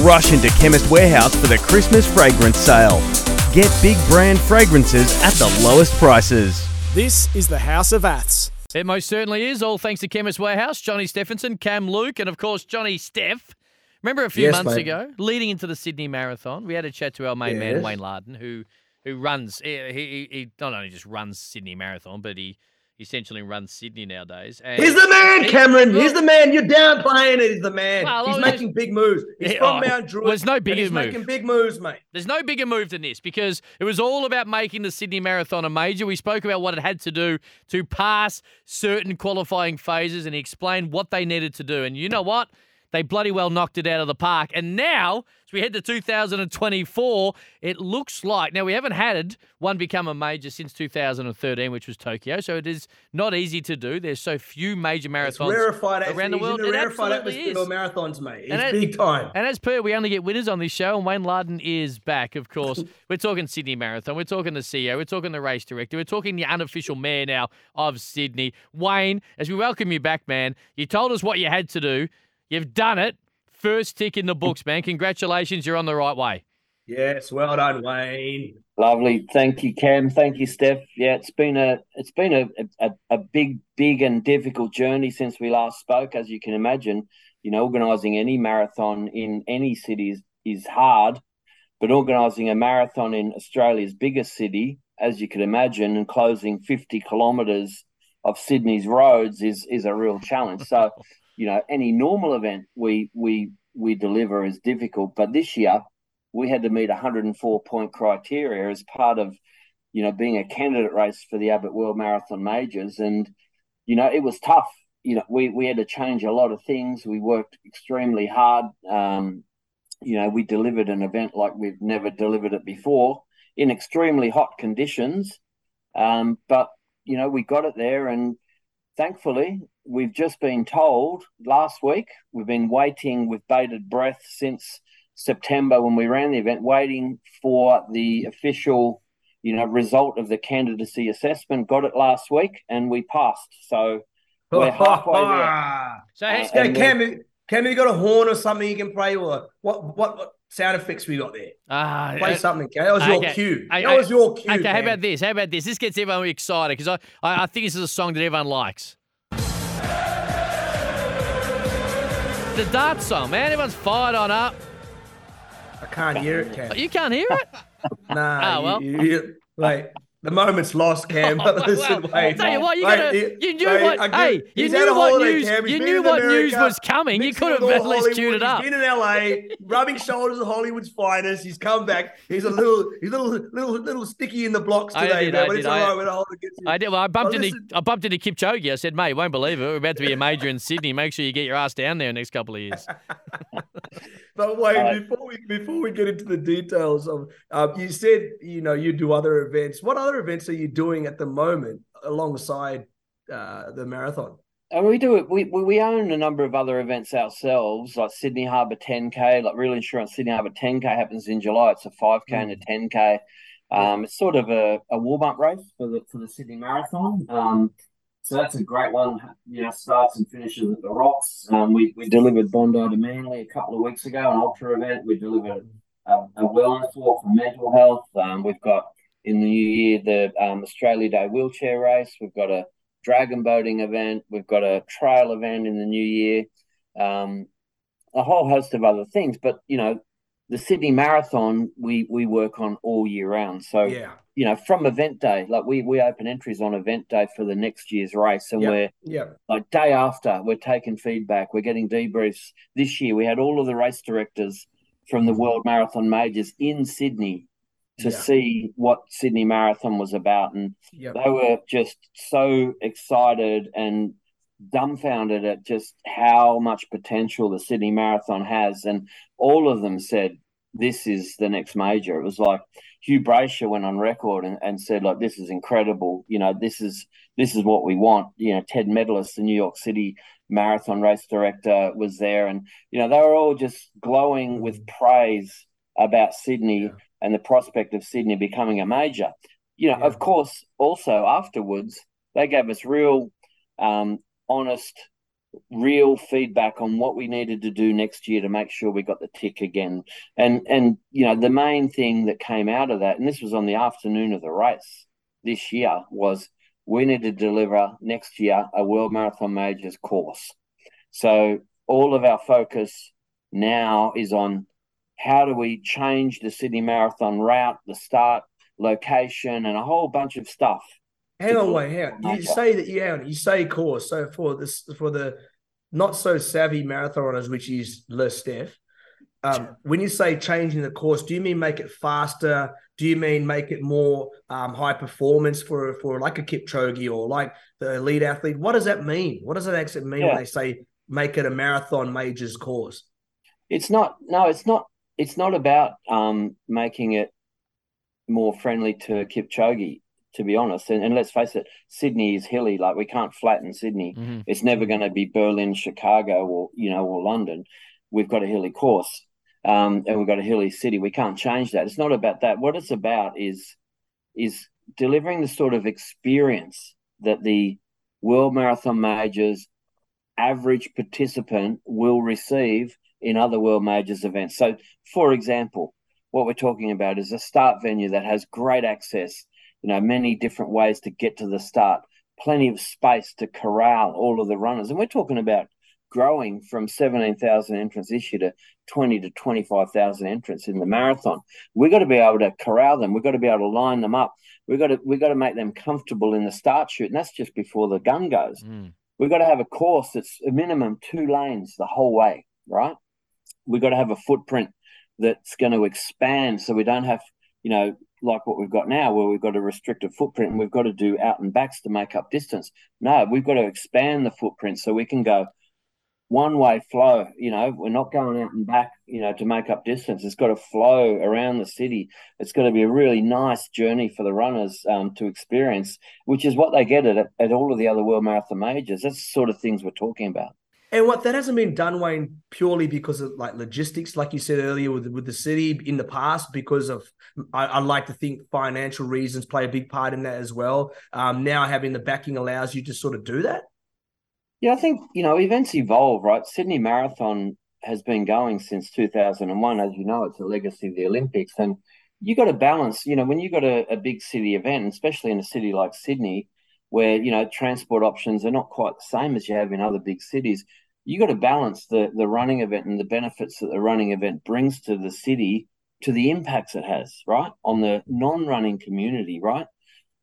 rush into Chemist Warehouse for the Christmas fragrance sale. Get big brand fragrances at the lowest prices. This is the House of Aths. It most certainly is, all thanks to Chemist Warehouse, Johnny Stephenson, Cam Luke, and of course Johnny Steph. Remember a few Yes, months mate. ago, leading into the Sydney Marathon, we had a chat to our main man Wayne Larden, who who runs. He, he, he not only just runs Sydney Marathon, but he essentially runs Sydney nowadays. And He's the man, Cameron. He's the man. You're downplaying it. He's the man. Well, He's was making big moves. He's Yeah, from oh, Mount Druitt. well, there's no and bigger He's move. making big moves, mate. There's no bigger move than this because it was all about making the Sydney Marathon a major. We spoke about what it had to do to pass certain qualifying phases and he explained what they needed to do. And you know what? They bloody well knocked it out of the park. And now, as we head to 2024, it looks like now we haven't had one become a major since 2013, which was Tokyo. So it is not easy to do. There's so few major marathons rarefied around the world. It rarefied absolutely atmosphere is. marathons, mate. It's And big time. And as per, we only get winners on this show, and Wayne Larden is back, of course. we're talking Sydney Marathon, we're talking the CEO, we're talking the race director, we're talking the unofficial mayor now of Sydney. Wayne, as we welcome you back, man, you told us what you had to do. You've done it. First tick in the books, man. Congratulations, you're on the right way. Yes, well done, Wayne. Lovely, thank you, Cam. Thank you, Steph. Yeah, it's been a it's been a, a a big, big and difficult journey since we last spoke. As you can imagine, you know, organising any marathon in any city is, is hard, but organising a marathon in Australia's biggest city, as you can imagine, and closing fifty kilometres of Sydney's roads is is a real challenge. So, you know, any normal event we we we deliver is difficult, but this year we had to meet 104 point criteria as part of you know being a candidate race for the Abbott World Marathon Majors. And you know it was tough. You know we we had to change a lot of things. We worked extremely hard. Um you know we delivered an event like we've never delivered it before in extremely hot conditions. Um but you know we got it there and thankfully we've just been told last week we've been waiting with bated breath since September when we ran the event, waiting for the official, you know, result of the candidacy assessment. Got it last week, and we passed. So we're halfway there. So, Uh, hey, Okay, and Cam, Cam, you got a horn or something you can play? Or what? What? What sound effects we got there? ah, Play uh, something, Cam. That was your okay. cue. I- That I- was your cue. Okay, how about this? How about this? This gets everyone excited because I, I, I think this is a song that everyone likes. The dart song, man. Everyone's fired on up. I can't hear it, Cam. You can't hear it? Nah, Oh, well. you, you, like the moment's lost, Cam. Oh, Listen, well, wait. Tell you what, you Mate, gotta, you knew mate, what. I hey, you knew what holiday, news. Cam. You knew what news was coming. You could have at least queued it up. He's been in LA, rubbing shoulders with Hollywood's finest. He's come back. He's a little, he's a little, little, little sticky in the blocks I today, did. I but did. it's all I- right when Hollywood. I did. Well, I bumped into I bumped into Kipchoge. I said, "Mate, you won't believe it. We're about to be a major in Sydney. Make sure you get your ass down there next couple of years." But wait, Uh, before we before we get into the details of, um, you said you know you do other events. What other events are you doing at the moment alongside uh, the marathon? And we do it. We, we own a number of other events ourselves, like Sydney Harbour 10K, like Real Insurance Sydney Harbour 10K happens in July. It's a 5K and a 10K. Um, it's sort of a, a warm up race for the for the Sydney Marathon. Um, so that's a great one. You know, starts and finishes at the Rocks. Um, we we delivered Bondi to Manly a couple of weeks ago, an ultra event. We delivered a, a wellness walk for mental health. Um, we've got in the new year the um, Australia Day wheelchair race. We've got a dragon boating event. We've got a trail event in the new year. Um, a whole host of other things, but you know, the Sydney Marathon we we work on all year round. So Yeah, you know, from event day, like we we open entries on event day for the next year's race, and Yeah. we're yeah, like day after we're taking feedback we're getting debriefs this year we had all of the race directors from the world marathon majors in sydney to Yeah. see what sydney marathon was about and yeah. they were just so excited and dumbfounded at just how much potential the sydney marathon has and all of them said this is the next major it was like Hugh Brasher went on record and, and said like this is incredible you know this is this is what we want. You know, Ted Metellus, the New York City marathon race director, was there, and you know they were all just glowing with praise about Sydney Yeah. and the prospect of Sydney becoming a major. You know, Yeah. of course, also afterwards they gave us real, um, honest real feedback on what we needed to do next year to make sure we got the tick again. And and you know the main thing that came out of that, and this was on the afternoon of the race this year, was we need to deliver next year a World Marathon Majors course. So all of our focus now is on how do we change the Sydney Marathon route, the start location, and a whole bunch of stuff Hang on, wait, hang on. You say that yeah, you say course. So for this for the not so savvy marathoners, which is Le Steph, um, when you say changing the course, do you mean make it faster? Do you mean make it more um, high performance for for like a Kipchoge or like the elite athlete? What does that mean? What does that actually mean yeah. when they say make it a marathon majors course? It's not. No, it's not. It's not about um, making it more friendly to Kipchoge to be honest. And, and, let's face it, Sydney is hilly. Like we can't flatten Sydney. Mm-hmm. It's never going to be Berlin, Chicago, or you know, or London. We've got a hilly course, um, and we've got a hilly city. We can't change that. It's not about that. What it's about is is delivering the sort of experience that the World Marathon Majors average participant will receive in other World Majors events. So, for example, what we're talking about is a start venue that has great access you know, many different ways to get to the start, plenty of space to corral all of the runners. And we're talking about growing from 17,000 entrants this year to 20 to 25,000 entrants in the marathon. We've got to be able to corral them. We've got to be able to line them up. We've got to, we've got to make them comfortable in the start chute. And that's just before the gun goes. Mm. We've got to have a course that's a minimum two lanes the whole way, right? We've got to have a footprint that's going to expand so we don't have, you know, like what we've got now, where we've got a restricted footprint and we've got to do out and backs to make up distance. No, we've got to expand the footprint so we can go one way flow. You know, we're not going out and back, you know, to make up distance. It's got to flow around the city. It's going to be a really nice journey for the runners um, to experience, which is what they get at, at all of the other World Marathon majors. That's the sort of things we're talking about. And what that hasn't been done, Wayne, purely because of like logistics, like you said earlier with with the city in the past, because of I, I like to think financial reasons play a big part in that as well. Um, now having the backing allows you to sort of do that. Yeah, I think you know events evolve, right? Sydney Marathon has been going since 2001, as you know, it's a legacy of the Olympics, and you got to balance. You know, when you've got a, a big city event, especially in a city like Sydney, where you know transport options are not quite the same as you have in other big cities. You got to balance the the running event and the benefits that the running event brings to the city to the impacts it has right on the non-running community right?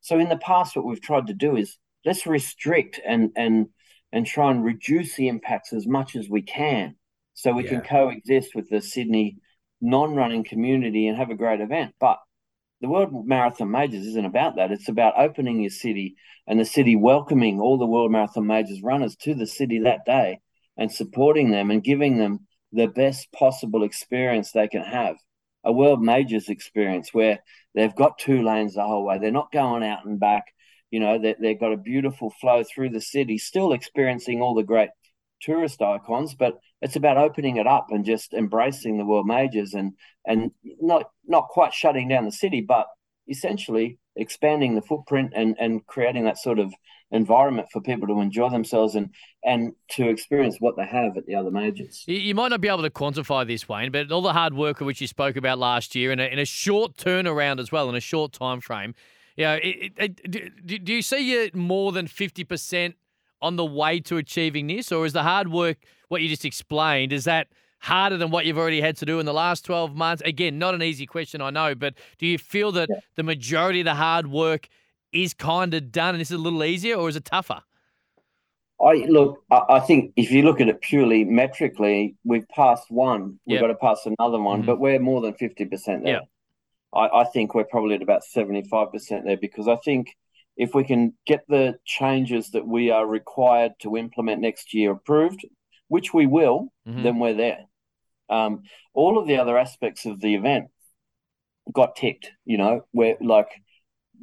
So in the past what we've tried to do is let's restrict and and and try and reduce the impacts as much as we can so we yeah. can coexist with the sydney non-running community and have a great event. But the World Marathon Majors isn't about that. It's about opening your city and the city welcoming all the World Marathon Majors runners to the city that day and supporting them and giving them the best possible experience they can have. A world majors experience where they've got two lanes the whole way. They're not going out and back. You know, they, they've got a beautiful flow through the city, still experiencing all the great tourist icons, but it's about opening it up and just embracing the world majors and and not not quite shutting down the city, but essentially expanding the footprint and and creating that sort of environment for people to enjoy themselves and and to experience what they have at the other majors. You might not be able to quantify this, Wayne, but all the hard work of which you spoke about last year in a, in a short turnaround as well, in a short time frame. You know, do, do you see you more than fifty percent on the way to achieving this, or is the hard work what you just explained? Is that harder than what you've already had to do in the last 12 months? Again, not an easy question, I know, but do you feel that yeah. the majority of the hard work is kind of done and this is a little easier, or is it tougher? I look. I think if you look at it purely metrically, we've passed one. We've yep. got to pass another one, mm-hmm. but we're more than fifty percent there. Yep. I, I think we're probably at about seventy-five percent there because I think if we can get the changes that we are required to implement next year approved, which we will, mm-hmm. then we're there. Um, all of the other aspects of the event got ticked. You know, we're like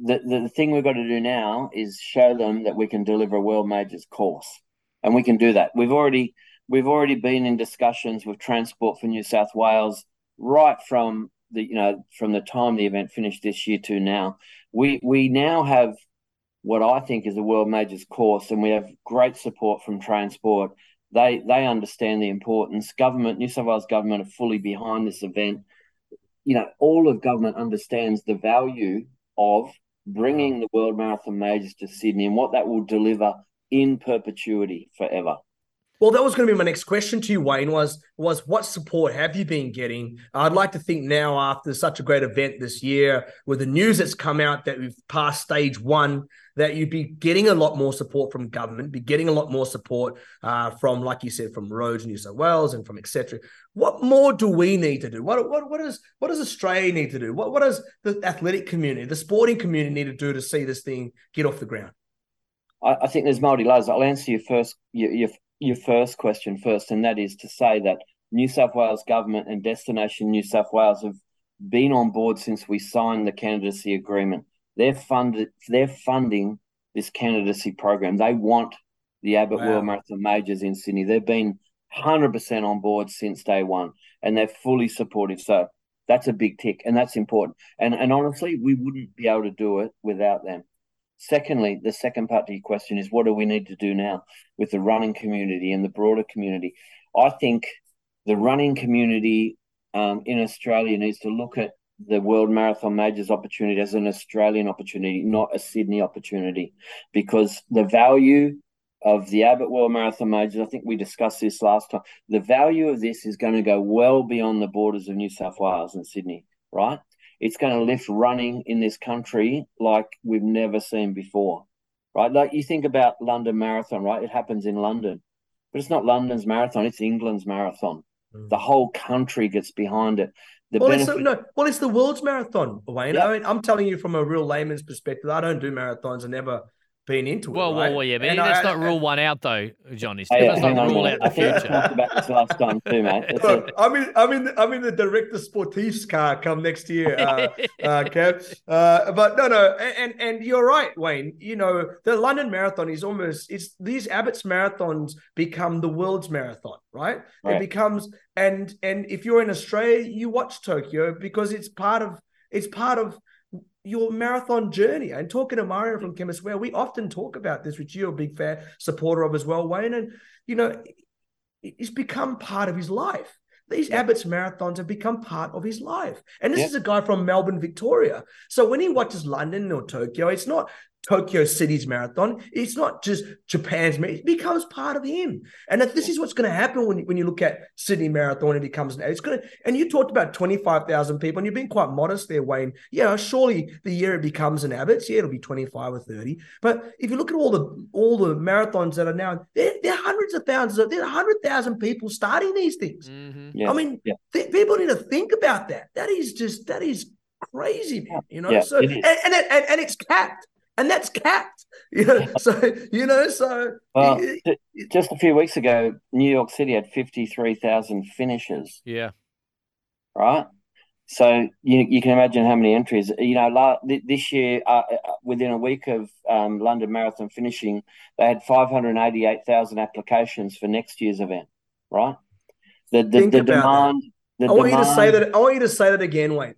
the, the thing we've got to do now is show them that we can deliver a world majors course, and we can do that. We've already we've already been in discussions with Transport for New South Wales right from the you know from the time the event finished this year to now. We we now have what I think is a world majors course, and we have great support from Transport. They they understand the importance. Government, New South Wales government, are fully behind this event. You know, all of government understands the value of bringing the World Marathon Majors to Sydney and what that will deliver in perpetuity forever. Well, that was going to be my next question to you, Wayne. Was was what support have you been getting? I'd like to think now, after such a great event this year, with the news that's come out that we've passed stage one, that you'd be getting a lot more support from government, be getting a lot more support uh, from, like you said, from Roads New South Wales and from etc. What more do we need to do? What what what does what does Australia need to do? What what does the athletic community, the sporting community, need to do to see this thing get off the ground? I, think there's multi layers. I'll answer your first your, your your first question first, and that is to say that New South Wales government and Destination New South Wales have been on board since we signed the candidacy agreement. They're funded. They're funding this candidacy program. They want the Abbott wow. World Marathon Majors in Sydney. They've been 100% on board since day one, and they're fully supportive. So that's a big tick, and that's important. And and honestly, we wouldn't be able to do it without them. Secondly, the second part to your question is what do we need to do now with the running community and the broader community? I think the running community um, in Australia needs to look at the World Marathon Majors opportunity as an Australian opportunity, not a Sydney opportunity, because the value of the Abbott World Marathon Majors, I think we discussed this last time, the value of this is going to go well beyond the borders of New South Wales and Sydney, right? It's going to lift running in this country like we've never seen before, right? Like you think about London Marathon, right? It happens in London, but it's not London's marathon; it's England's marathon. Mm. The whole country gets behind it. The well, benefit... it's, no, well, it's the world's marathon, Wayne. I mean, I'm telling you from a real layman's perspective. I don't do marathons. I never been into well, it. Well, right? well, yeah, but and let's I, not rule one out though, Johnny. Hey, let's not rule out the future. I talked about this last time too, mate. Look, I'm in, I'm in, I'm in the director sportifs car come next year, uh, uh, Kev. Uh, but no, no, and and you're right, Wayne. You know, the London Marathon is almost it's these Abbott's marathons become the world's marathon, right? right? It becomes and and if you're in Australia, you watch Tokyo because it's part of it's part of your marathon journey. And talking to Mario from mm-hmm. Chemist Well, we often talk about this, which you're a big fan supporter of as well, Wayne. And you know, it's become part of his life. These Abbott's marathons have become part of his life. And this is a guy from Melbourne, Victoria. So when he watches London or Tokyo, it's not Tokyo City's marathon. It's not just Japan's marathon. It becomes part of him. And this is what's going to happen when, when you look at Sydney Marathon, it becomes it's going to, and you talked about 25,000 people and you've been quite modest there, Wayne. Yeah, surely the year it becomes an Abbott's, yeah, it'll be 25 or 30. But if you look at all the all the marathons that are now, there, there are hundreds of thousands of, there are 100,000 people starting these things. Mm-hmm. Yeah. I mean, yeah. th- people need to think about that. That is just, that is crazy, man. You know, yeah, so, and, and, and, and it's capped and that's capped. You know, so you know, so well, it, just a few weeks ago, New York City had fifty three thousand finishes. Yeah, right. So you you can imagine how many entries. You know, la- this year, uh, uh, within a week of um, London Marathon finishing, they had five hundred eighty eight thousand applications for next year's event. Right. The the, the demand. The I want demand, you to say that. I want you to say that again, Wayne.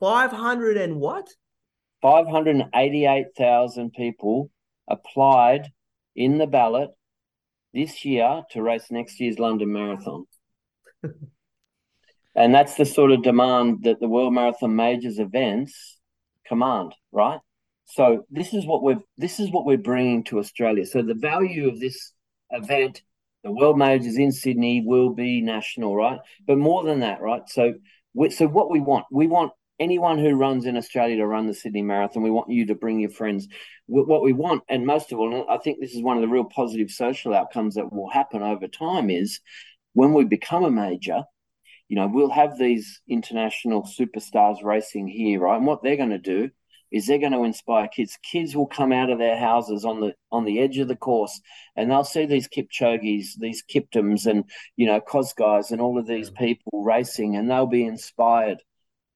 Five hundred and what? 588,000 people applied in the ballot this year to race next year's London Marathon. and that's the sort of demand that the World Marathon Majors events command, right? So this is what we're this is what we're bringing to Australia. So the value of this event, the World Majors in Sydney, will be national, right? But more than that, right? So so what we want, we want anyone who runs in Australia to run the Sydney Marathon, we want you to bring your friends. What we want, and most of all, I think this is one of the real positive social outcomes that will happen over time, is when we become a major, you know, we'll have these international superstars racing here, right? And what they're going to do is they're going to inspire kids. Kids will come out of their houses on the on the edge of the course, and they'll see these Kipchoges, these Kiptums, and you know Kosgeis, and all of these people racing, and they'll be inspired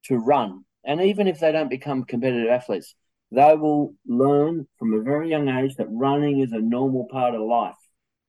to run. And even if they don't become competitive athletes, they will learn from a very young age that running is a normal part of life,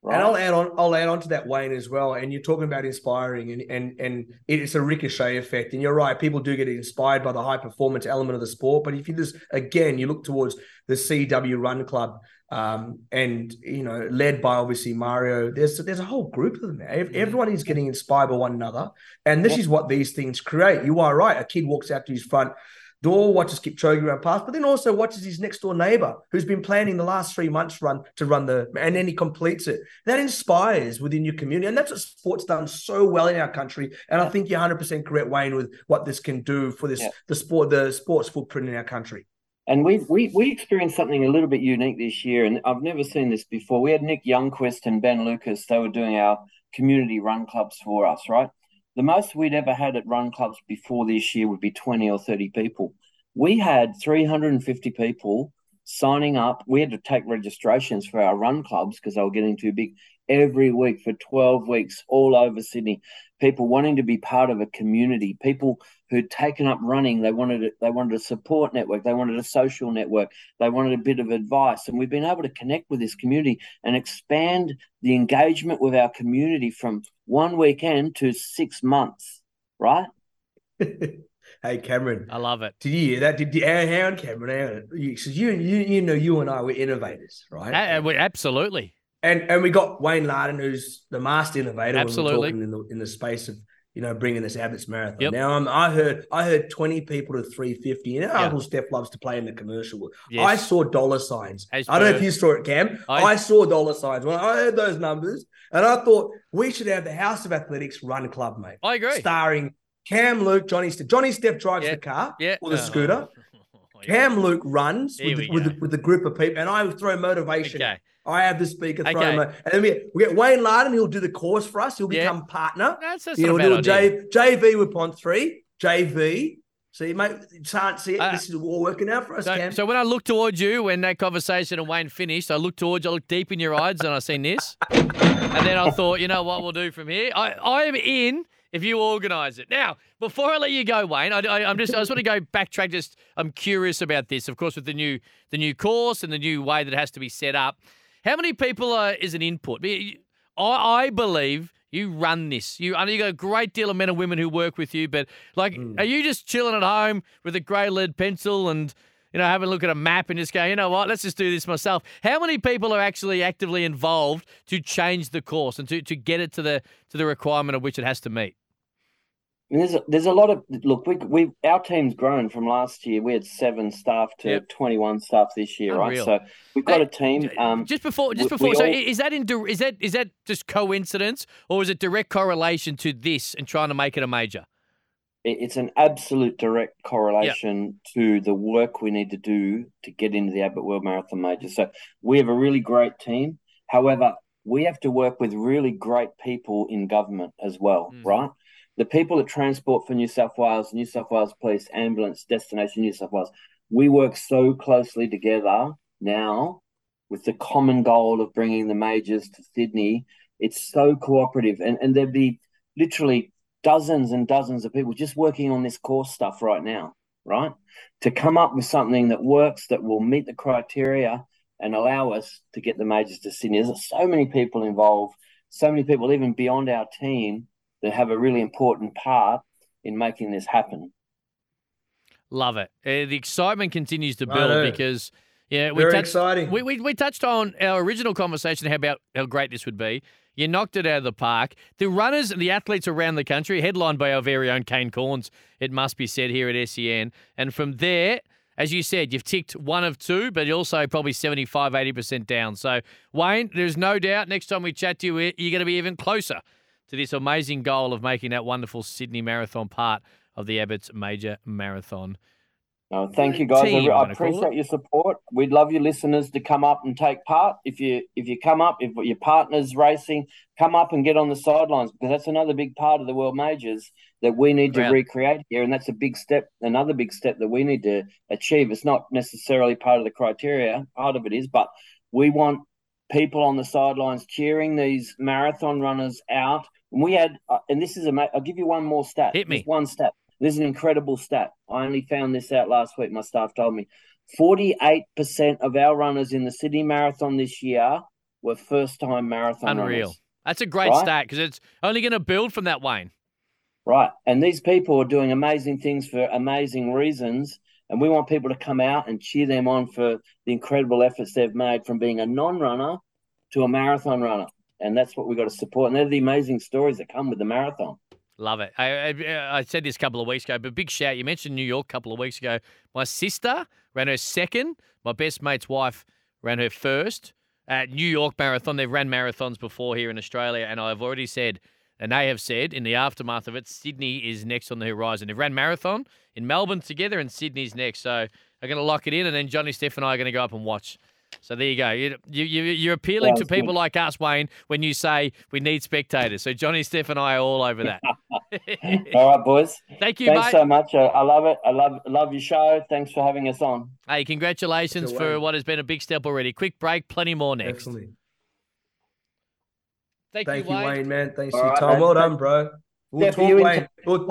Right? And I'll add on. I'll add on to that, Wayne, as well. And you're talking about inspiring, and and and it's a ricochet effect. And you're right. People do get inspired by the high performance element of the sport. But if you just again, you look towards the CW Run Club, um, and you know, led by obviously Mario. There's there's a whole group of them. Now. Everyone is getting inspired by one another, and this is what these things create. You are right. A kid walks out to his front door, watches Kipchoge run past, but then also watches his next door neighbor who's been planning the last three months run to run the, and then he completes it. That inspires within your community. And that's what sport's done so well in our country. And I think you're 100% correct, Wayne, with what this can do for this, yeah. the sport, the sports footprint in our country. And we we we experienced something a little bit unique this year, and I've never seen this before. We had Nick Youngquest and Ben Lucas. They were doing our community run clubs for us, right? The most we'd ever had at run clubs before this year would be 20 or 30 people. We had 350 people signing up. We had to take registrations for our run clubs because they were getting too big every week for 12 weeks all over Sydney. People wanting to be part of a community, people who'd taken up running. They wanted a, they wanted a support network. They wanted a social network. They wanted a bit of advice. And we've been able to connect with this community and expand the engagement with our community from one weekend to six months, right? hey, Cameron. I love it. Did you hear that? Did you, Aaron Cameron, Aaron, you, you, you, you know, you and I were innovators, right? absolutely. And and we got Wayne Larden, who's the master innovator. Absolutely. in the in the space of you know, bringing this Abbott's Marathon. Yep. Now, um, I heard I heard 20 people to 350. And our Uncle Steph loves to play in the commercial. Yes. I saw dollar signs. As I don't know if you saw it, Cam. I, I saw dollar signs. When I heard those numbers, and I thought we should have the House of Athletics run club, mate. I agree. Starring Cam Luke, Johnny Steph. Johnny Steph drives the car yeah. or the scooter. Cam Luke runs with the, with, the, with the, group of people, and I throw motivation. Okay. I have the speaker throw okay. and then we, we get Wayne Larden. He'll do the course for us. He'll become partner. That's, that's you know, we'll do a J, JV with Pond three JV. Mate, you can't see it. Uh, this is all working out for us, so, Cam. So when I look towards you, when that conversation and Wayne finished, I looked towards I looked deep in your eyes, and I seen this, and then I thought, you know what, we'll do from here. I, I am in if you organise it. Now, before I let you go, Wayne, I, am just I just want to go backtrack. Just I'm curious about this. Of course, with the new the new course and the new way that it has to be set up. How many people are, is an input? I, I believe you run this. You I know you got a great deal of men and women who work with you, but like, mm. are you just chilling at home with a grey lead pencil and you know having a look at a map and just go, you know what, let's just do this myself? How many people are actually actively involved to change the course and to, to get it to the to the requirement of which it has to meet? there's a, there's a lot of look. We we our team's grown from last year. We had seven staff to yep. twenty one staff this year, Unreal. right? So we've got a team. Um, just before, just before. So all, is that in is that is that just coincidence or is it direct correlation to this and trying to make it a major? It's an absolute direct correlation to the work we need to do to get into the Abbott World Marathon Major. So we have a really great team. However, we have to work with really great people in government as well, mm. right? the people that transport for New South Wales, New South Wales Police, ambulance, destination New South Wales, we work so closely together now with the common goal of bringing the majors to Sydney. It's so cooperative, and and there'd be literally dozens and dozens of people just working on this course stuff right now, right? To come up with something that works that will meet the criteria and allow us to get the majors to Sydney. There's so many people involved, so many people even beyond our team that have a really important part in making this happen. Love it. Uh, the excitement continues to build because yeah, we Very touched, exciting. We, we we touched on our original conversation how about how great this would be. You knocked it out of the park. The runners and the athletes around the country, headlined by our very own Kane Cornes, it must be said here at SEN. And from there, as you said, you've ticked one of two, but also probably 75, 80% down. So, Wayne, there's no doubt next time we chat to you, eh, you're going to be even closer to this amazing goal of making that wonderful Sydney Marathon part of the Abbott's major marathon. Oh, thank you, guys. Team, I, appreciate your support. We'd love your listeners to come up and take part. If you if you come up, if your partner's racing, come up and get on the sidelines because that's another big part of the world majors that we need to recreate here, and that's a big step. Another big step that we need to achieve. It's not necessarily part of the criteria. Part of it is, but we want people on the sidelines cheering these marathon runners out and we had, uh, and this is a, I'll give you one more stat. Hit me. Just one stat. This is an incredible stat. I only found this out last week. My staff told me 48% of our runners in the Sydney Marathon this year were first time marathon Unreal. runners. That's a great Right? stat because it's only going to build from that, Wayne. Right. And these people are doing amazing things for amazing reasons. And we want people to come out and cheer them on for the incredible efforts they've made from being a non runner to a marathon runner. And that's what we've got to support. And they're the amazing stories that come with the marathon. Love it. I, I, I said this a couple of weeks ago, but big shout. You mentioned New York a couple of weeks ago. My sister ran her second. My best mate's wife ran her first at New York Marathon. They've ran marathons before here in Australia, and I've already said, and they have said in the aftermath of it, Sydney is next on the horizon. They've ran marathon in Melbourne together, and Sydney's next. So I'm going to lock it in, and then Johnny, Steph, and I are going to go up and watch. So there you go. You, you, you- you're appealing to people good. like us, Wayne, when you say we need spectators. So Johnny, Steph, and I are all over that. All right, boys. Thank you, Thanks mate. so much. I, I love it. I love love your show. Thanks for having us on. Hey, congratulations for one. what has been a big step already. Quick break, plenty more next. Excellent. Thank, Thank you, you, Wayne. Wayne, man. Thanks All for your right, time. man. Well done, bro. We'll Steph, talk, you in- Wayne. We'll,